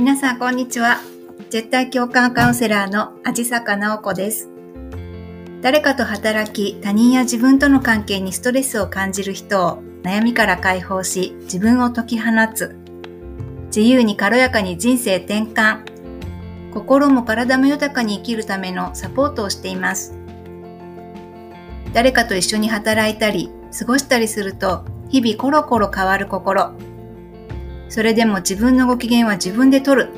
皆さんこんにちは。絶対共感カウンセラーの味坂直子です。誰かと働き他人や自分との関係にストレスを感じる人を悩みから解放し自分を解き放つ。自由に軽やかに人生転換。心も体も豊かに生きるためのサポートをしています。誰かと一緒に働いたり過ごしたりすると日々コロコロ変わる心。それでも自分のご機嫌は自分で取る。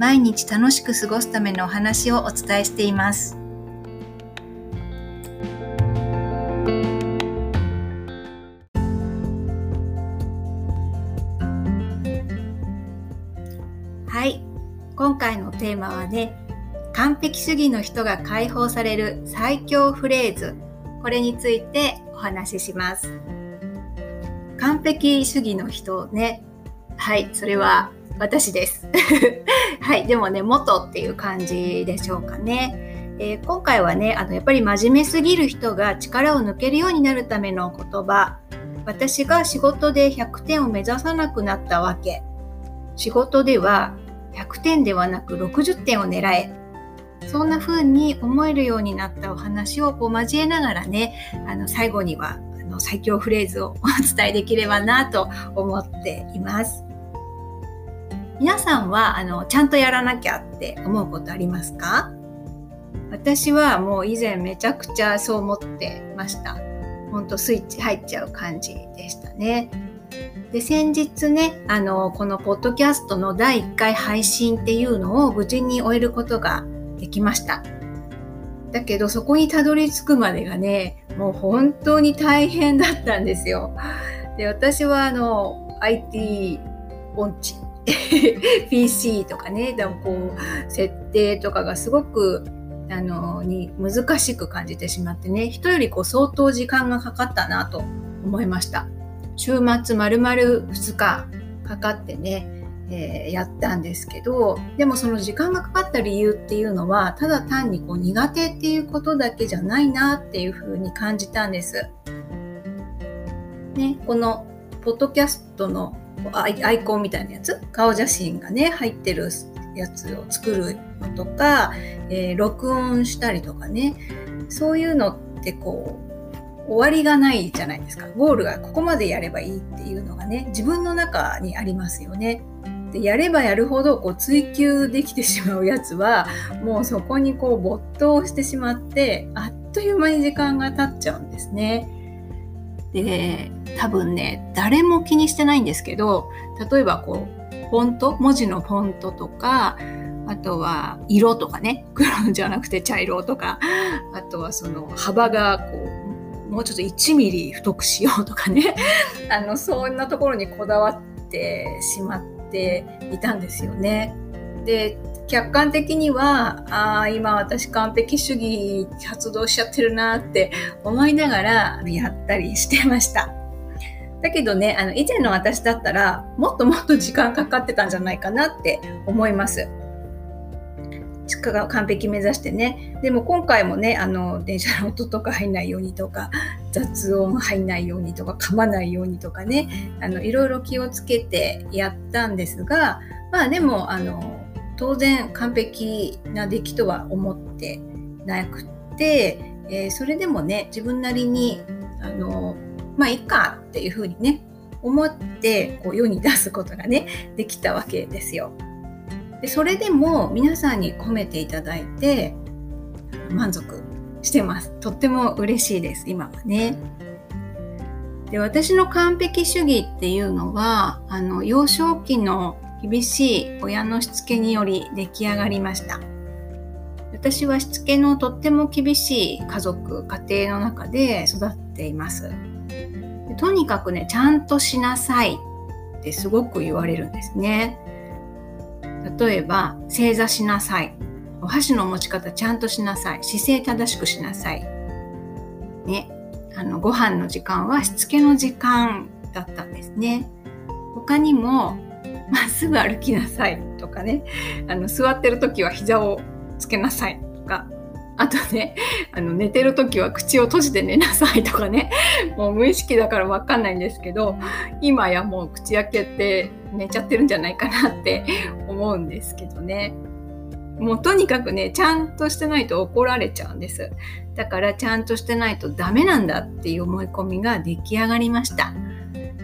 毎日楽しく過ごすためのお話をお伝えしています。はい。今回のテーマはね、完璧主義の人が解放される最強フレーズ。これについてお話しします。完璧主義の人ね、はい、それは私です。はい、でもね、元っていう感じでしょうかね。えー、今回はね、あの、やっぱり真面目すぎる人が力を抜けるようになるための言葉。私が仕事で100点を目指さなくなったわけ。仕事では100点ではなく60点を狙え。そんな風に思えるようになったお話をこう交えながらね、あの最後にはあの最強フレーズを お伝えできればなと思っています。皆さんはあのちゃんとやらなきゃって思うことありますか？私はもう以前めちゃくちゃそう思ってました。ほんとスイッチ入っちゃう感じでしたね。で先日ねあのこのポッドキャストの第1回配信っていうのを無事に終えることができました。だけどそこにたどり着くまでがねもう本当に大変だったんですよ。で私はあの IT 音痴 PC とかねでもこう設定とかがすごくあのに難しく感じてしまってね人よりこう相当時間がかかったなと思いました週末まるまる2日かかってね、えー、やったんですけどでもその時間がかかった理由っていうのはただ単にこう苦手っていうことだけじゃないなっていうふうに感じたんです。ね、このポッドキャストのアイアイコンみたいなやつ？顔写真がね入ってるやつを作るのとか、えー、録音したりとかねそういうのってこう終わりがないじゃないですかゴールがここまでやればいいっていうのがね自分の中にありますよね。でやればやるほどこう追求できてしまうやつはもうそこにこう没頭してしまってあっという間に時間が経っちゃうんですね。で多分ね誰も気にしてないんですけど例えばこうフォント文字のフォントとかあとは色とかね黒じゃなくて茶色とかあとはその幅がこうもうちょっと1ミリ太くしようとかね あのそんなところにこだわってしまっていたんですよね。で客観的にはああ今私完璧主義発動しちゃってるなって思いながらやったりしてました。だけどねあの以前の私だったらもっともっと時間かかってたんじゃないかなって思います。が完璧目指してねでも今回もねあの電車の音とか入んないようにとか雑音入んないようにとか噛まないようにとかねあのいろいろ気をつけてやったんですがまあでもあの当然完璧な出来とは思ってなくて、えー、それでもね自分なりにあのまあいいかっていうふうにね思ってこう世に出すことがねできたわけですよ。でそれでも皆さんに込めていただいて満足してます。とっても嬉しいです今はね。で私の完璧主義っていうのはあの幼少期の厳しい親のしつけにより出来上がりました私はしつけのとっても厳しい家族家庭の中で育っていますとにかくねちゃんとしなさい。ってすごく言われるんですね。例えば正座しなさい。お箸の持ち方ちゃんとしなさい。姿勢正しくしなさい。ね。あのご飯の時間はしつけの時間だったんですね。他にもまっすぐ歩きなさいとかね。あの座ってる時は膝をつけなさい。あとねあの寝てる時は口を閉じて寝なさいとかね もう無意識だから分かんないんですけど今やもう口開けて寝ちゃってるんじゃないかなって思うんですけどね。もうとにかくね、ちゃんとしてないと怒られちゃうんです。だからちゃんとしてないとダメなんだっていう思い込みが出来上がりました。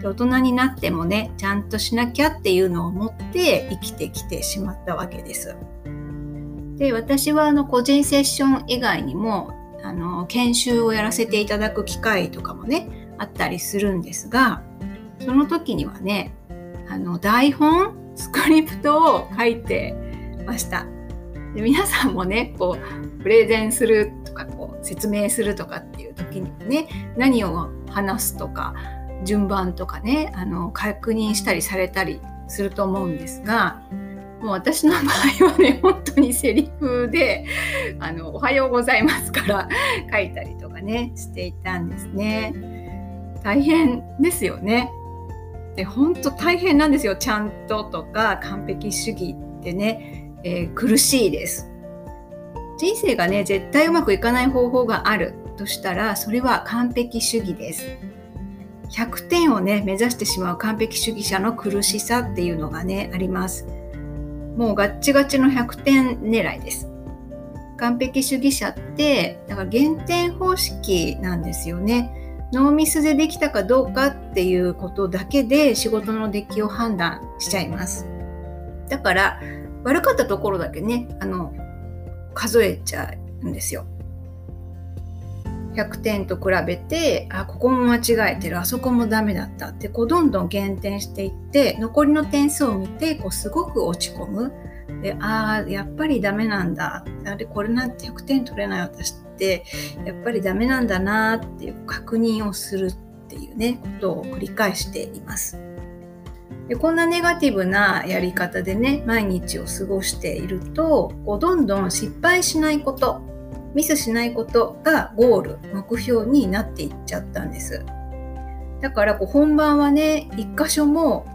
大人になってもね、ちゃんとしなきゃっていうのを持って生きてきてしまったわけです。で、私はあの個人セッション以外にも、あの、研修をやらせていただく機会とかもね、あったりするんですが、その時にはね、あの、台本、スクリプトを書いてました。で皆さんもねこうプレゼンするとかこう説明するとかっていう時にはね何を話すとか順番とかねあの確認したりされたりすると思うんですがもう私の場合はね本当にセリフで「あのおはようございます」から書いたりとかねしていたんですね。大変ですよね。で本当大変なんですよちゃんととか完璧主義ってねえー、苦しいです。人生がね、絶対うまくいかない方法があるとしたら、それは完璧主義です。100点をね、目指してしまう完璧主義者の苦しさっていうのがね、あります。もうガッチガチの100点狙いです。完璧主義者って、だから減点方式なんですよね。ノーミスでできたかどうかっていうことだけで仕事の出来を判断しちゃいます。だから悪かったところだけねあの数えちゃうんですよ。100点と比べてあここも間違えてるあそこもダメだったってこうどんどん減点していって残りの点数を見てこうすごく落ち込む。でああやっぱりダメなんだ。あれこれなんて100点取れない私ってやっぱりダメなんだなっていう確認をするっていうねことを繰り返しています。でこんなネガティブなやり方でね毎日を過ごしているとこうどんどん失敗しないこと。ミスしないことがゴール目標になっていっちゃったんですだからこう本番はね一箇所も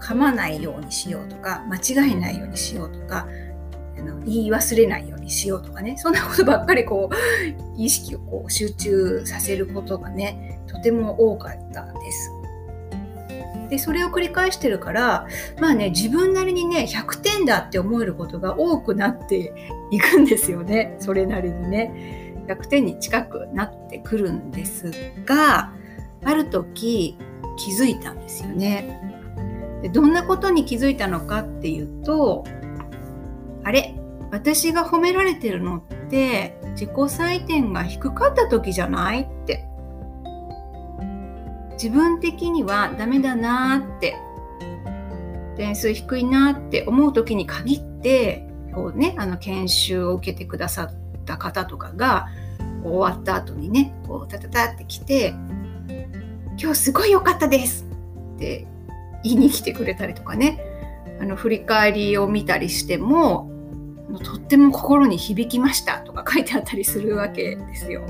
噛まないようにしようとか間違えないようにしようとかあの言い忘れないようにしようとかねそんなことばっかりこう意識をこう集中させることがねとても多かったんです。でそれを繰り返してるからまあね自分なりにね100点だって思えることが多くなって いくんですよね。それなりにね。100点に近くなってくるんですがある時気づいたんですよね。でどんなことに気づいたのかっていうとあれ私が褒められてるのって自己採点が低かった時じゃないって。自分的にはダメだなって点数低いなって思う時に限ってこうねあの研修を受けてくださった方とかが終わった後にねこうタタタって来て「今日すごい良かったです」って言いに来てくれたりとかねあの振り返りを見たりしてもとっても心に響きましたとか書いてあったりするわけですよ。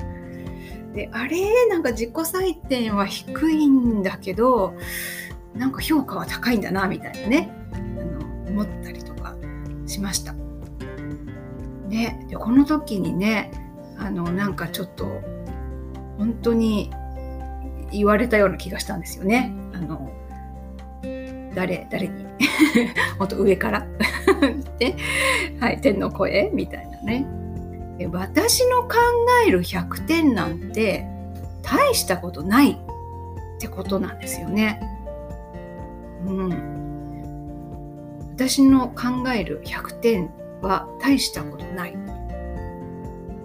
であれ？なんか自己採点は低いんだけどなんか評価は高いんだなみたいなね。あの思ったりとかしました。ね、でこの時にねあのなんかちょっと本当に言われたような気がしたんですよね。あの誰誰に？本当上から？で、はい、天の声？みたいなね。私の考える100点なんて大したことないってことなんですよね。うん、私の考える100点は大したことない。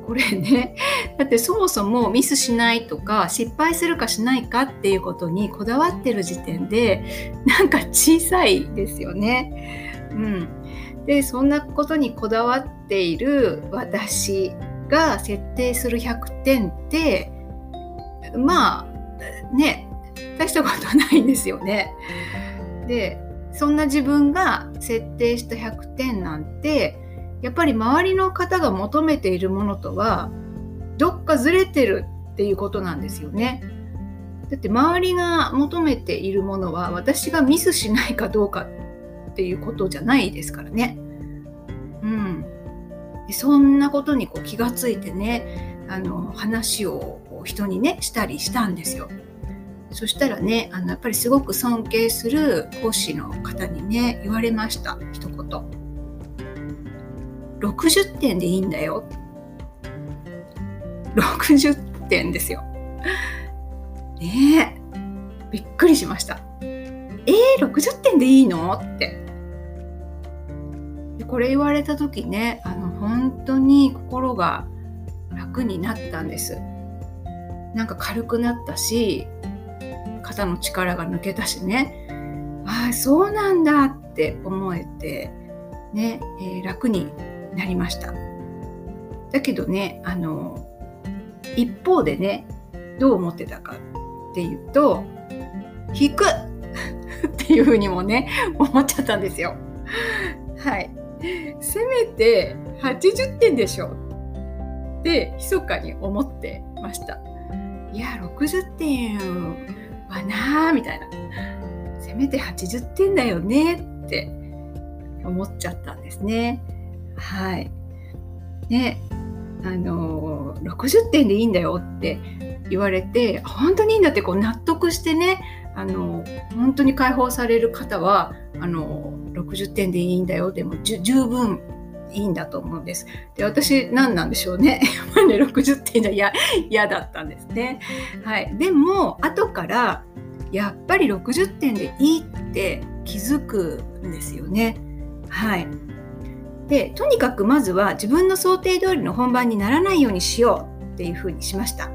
これね、だってそもそもミスしないとか失敗するかしないかっていうことにこだわってる時点でなんか小さいですよね。うん。でそんなことにこだわっている私が設定する100点ってまあね大したことないんですよね。でそんな自分が設定した100点なんてやっぱり周りの方が求めているものとはどっかずれてるっていうことなんですよね。だって周りが求めているものは私がミスしないかどうかっていうことじゃないですからね。うん。そんなことにこう気がついてね、あの、話を人にね、したりしたんですよ。そしたらね、あの、やっぱりすごく尊敬する講師の方にね、言われました。一言。60点でいいんだよ60点ですよねえびっくりしましたえー、60点でいいの？ってこれ言われた時ねあの本当に心が楽になったんです。なんか軽くなったし肩の力が抜けたしね。ああそうなんだって思えてね、えー、楽になりました。だけどねあの一方でねどう思ってたかっていうと引く っていうふうにもね思っちゃったんですよ。はい。せめて80点でしょって密かに思ってました。いや60点はなーみたいなせめて80点だよねって思っちゃったんですね。はい。ねあの60点でいいんだよって言われて本当にいいんだってこう納得してねあの本当に解放される方はあの60点でいいんだよでも十分いいんだと思うんです。で私何なんでしょうね。60点じゃ嫌だったんですね。はい、でも後からやっぱり60点でいいって気づくんですよね。はい。でとにかくまずは自分の想定通りの本番にならないようにしようっていうふうにしました。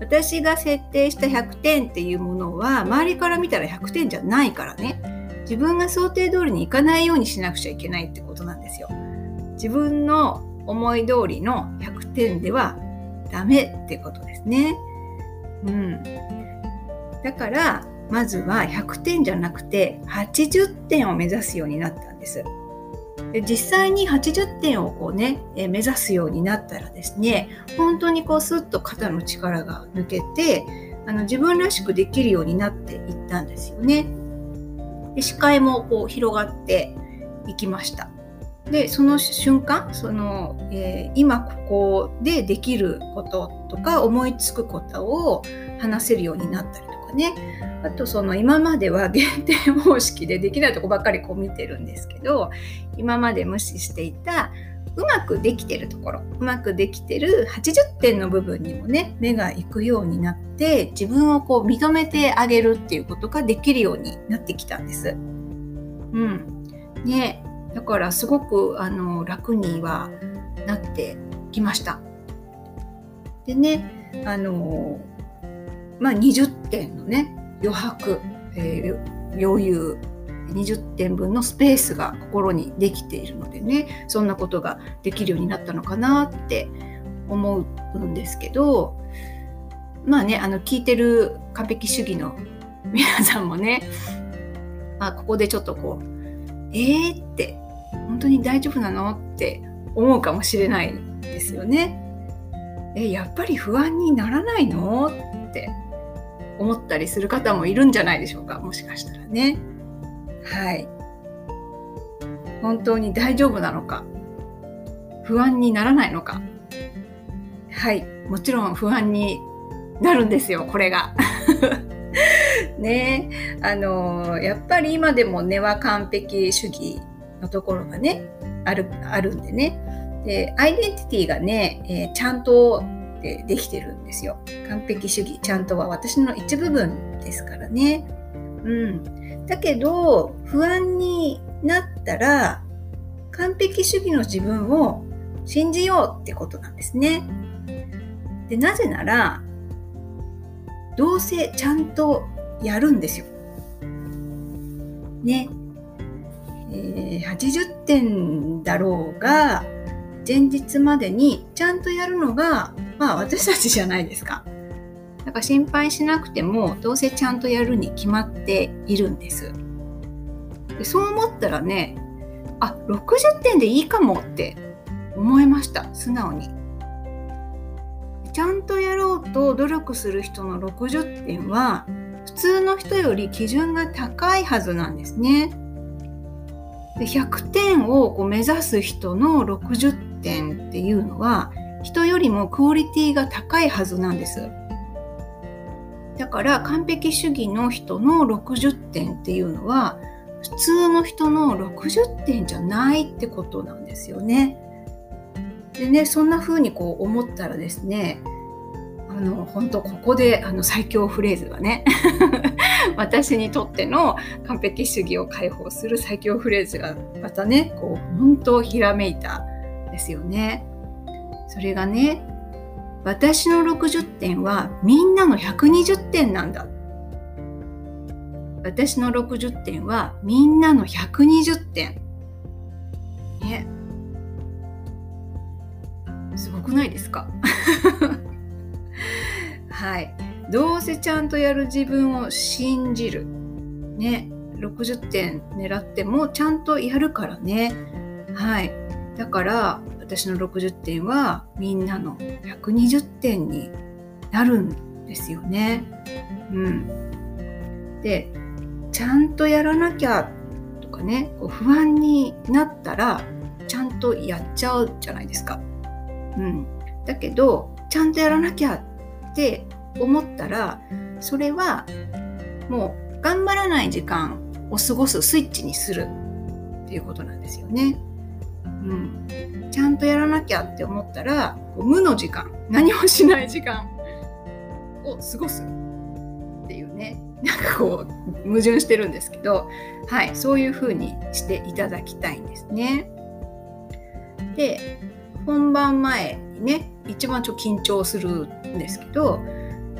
私が設定した100点っていうものは周りから見たら100点じゃないからね自分が想定通りにいかないようにしなくちゃいけないってことなんですよ。自分の思い通りの100点ではダメってことですね。うん。だから、まずは100点じゃなくて80点を目指すようになったんです。で実際に80点をこうね、え目指すようになったらですね、本当にこうスッと肩の力が抜けて、あの自分らしくできるようになっていったんですよね。で視界もこう広がっていきました。でその瞬間その、えー、今ここでできることとか思いつくことを話せるようになったりとかねあとその今までは 限定方式でできないとこばっかりこう見てるんですけど今まで無視していたうまくできてるところうまくできてる80点の部分にもね目が行くようになって自分をこう認めてあげるっていうことができるようになってきたんです。うん、ねだからすごくあの楽にはなってきました。でねあのまあ20点のね余白、えー、余裕20点分のスペースが心にできているのでねそんなことができるようになったのかなって思うんですけどまあねあの聞いてる完璧主義の皆さんもね、まあ、ここでちょっとこうえーって本当に大丈夫なのって思うかもしれないですよね。えやっぱり不安にならないのって思ったりする方もいるんじゃないでしょうかもしかしたらね。はい。本当に大丈夫なのか？不安にならないのか？はい。もちろん不安になるんですよこれが。ね。あのやっぱり今でも根は完璧主義のところがねあるあるんでね。でアイデンティティがね、えー、ちゃんとでできてるんですよ。完璧主義ちゃんとは私の一部分ですからね。うん。だけど不安になったら完璧主義の自分を信じようってことなんですね。でなぜならどうせちゃんとやるんですよ。ね。えー、80点だろうが前日までにちゃんとやるのがまあ私たちじゃないですか。だから心配しなくてもどうせちゃんとやるに決まっているんです。でそう思ったらねあ60点でいいかもって思いました素直に。ちゃんとやろうと努力する人の60点は普通の人より基準が高いはずなんですね。で100点をこう目指す人の60点っていうのは人よりもクオリティが高いはずなんです。だから完璧主義の人の60点っていうのは普通の人の60点じゃないってことなんですよね。でねそんな風にこう思ったらですねあの本当ここであの最強フレーズがね 私にとっての完璧主義を解放する最強フレーズがまたねこう本当ひらめいたですよね。それがね私の60点はみんなの120点なんだ。私の60点はみんなの120点。ね。すごくないですか？はい。どうせちゃんとやる自分を信じる。ね。60点狙ってもちゃんとやるからね。はい。だから私の60点はみんなの120点になるんですよね。うん。で、ちゃんとやらなきゃとかね、こう不安になったらちゃんとやっちゃうじゃないですか。うん。だけど、ちゃんとやらなきゃって思ったらそれはもう頑張らない時間を過ごすスイッチにするっていうことなんですよね。うん、ちゃんとやらなきゃって思ったら無の時間。何もしない時間。を過ごすっていうね。なんかこう矛盾してるんですけど、はい、そういうふうにしていただきたいんですね。で本番前にね一番ちょ緊張するんですけど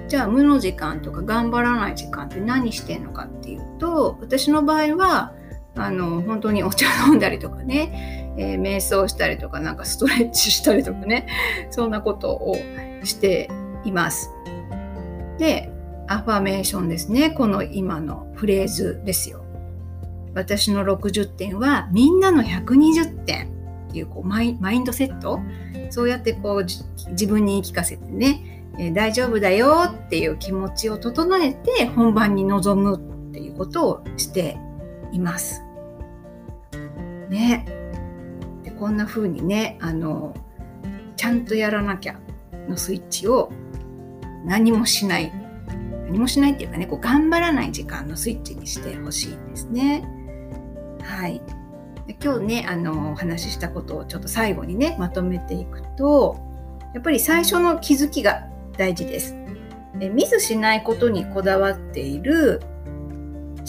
じゃあ無の時間とか頑張らない時間って何してんのかっていうと私の場合はあの本当にお茶飲んだりとかね、えー、瞑想したりとかなんかストレッチしたりとかね そんなことをしています。でアファメーションですねこの今のフレーズですよ。私の60点はみんなの120点っていうこうマインドセットそうやってこう自分に言い聞かせてねえ大丈夫だよっていう気持ちを整えて本番に臨むっていうことをしています。ね。でこんな風にねあのちゃんとやらなきゃのスイッチを何もしない何もしないっていうかねこう頑張らない時間のスイッチにしてほしいんですね。はい。で今日ねあのお話ししたことをちょっと最後にねまとめていくとやっぱり最初の気づきが大事です。ミスしないことにこだわっている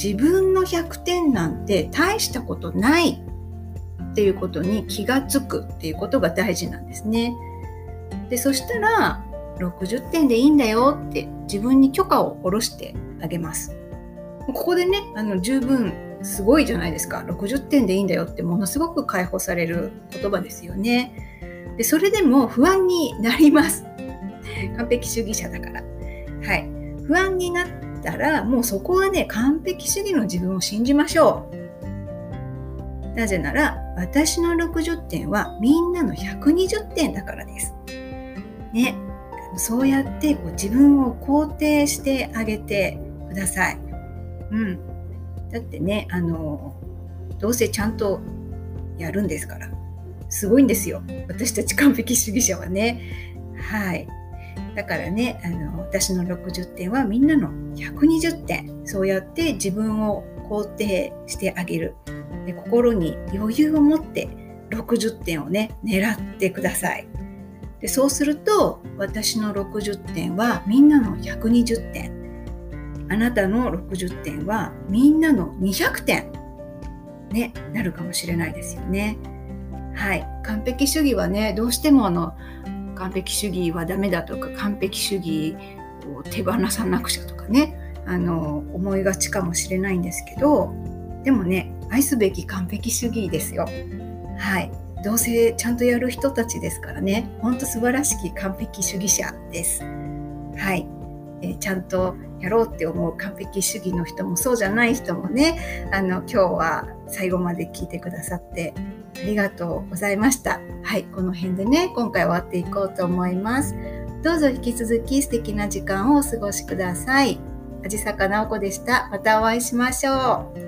自分の100点なんて大したことないっていうことに気がつくっていうことが大事なんですね。でそしたら60点でいいんだよって自分に許可を下ろしてあげます。ここでねあの十分すごいじゃないですか60点でいいんだよってものすごく解放される言葉ですよね。でそれでも不安になります。完璧主義者だから。はい。不安になったら、もうそこはね、完璧主義の自分を信じましょう。なぜなら、私の60点はみんなの120点だからです。ね。そうやってこう自分を肯定してあげてください。うん。だってね、あの、どうせちゃんとやるんですから。すごいんですよ。私たち完璧主義者はね。はい。だからねあの私の60点はみんなの120点そうやって自分を肯定してあげるで心に余裕を持って60点をね狙ってください。でそうすると私の60点はみんなの120点。あなたの60点はみんなの200点ねなるかもしれないですよね。はい。完璧主義はねどうしてもあの完璧主義はダメだとか完璧主義を手放さなくちゃとかねあの思いがちかもしれないんですけどでもね愛すべき完璧主義ですよ。はいどうせちゃんとやる人たちですからねほんと素晴らしき完璧主義者です。はい、えー、ちゃんとやろうって思う完璧主義の人もそうじゃない人もねあの今日は最後まで聞いてくださってありがとうございました。はい、この辺でね、今回終わっていこうと思います。どうぞ引き続き素敵な時間をお過ごしください。あじさかなおこでした。またお会いしましょう。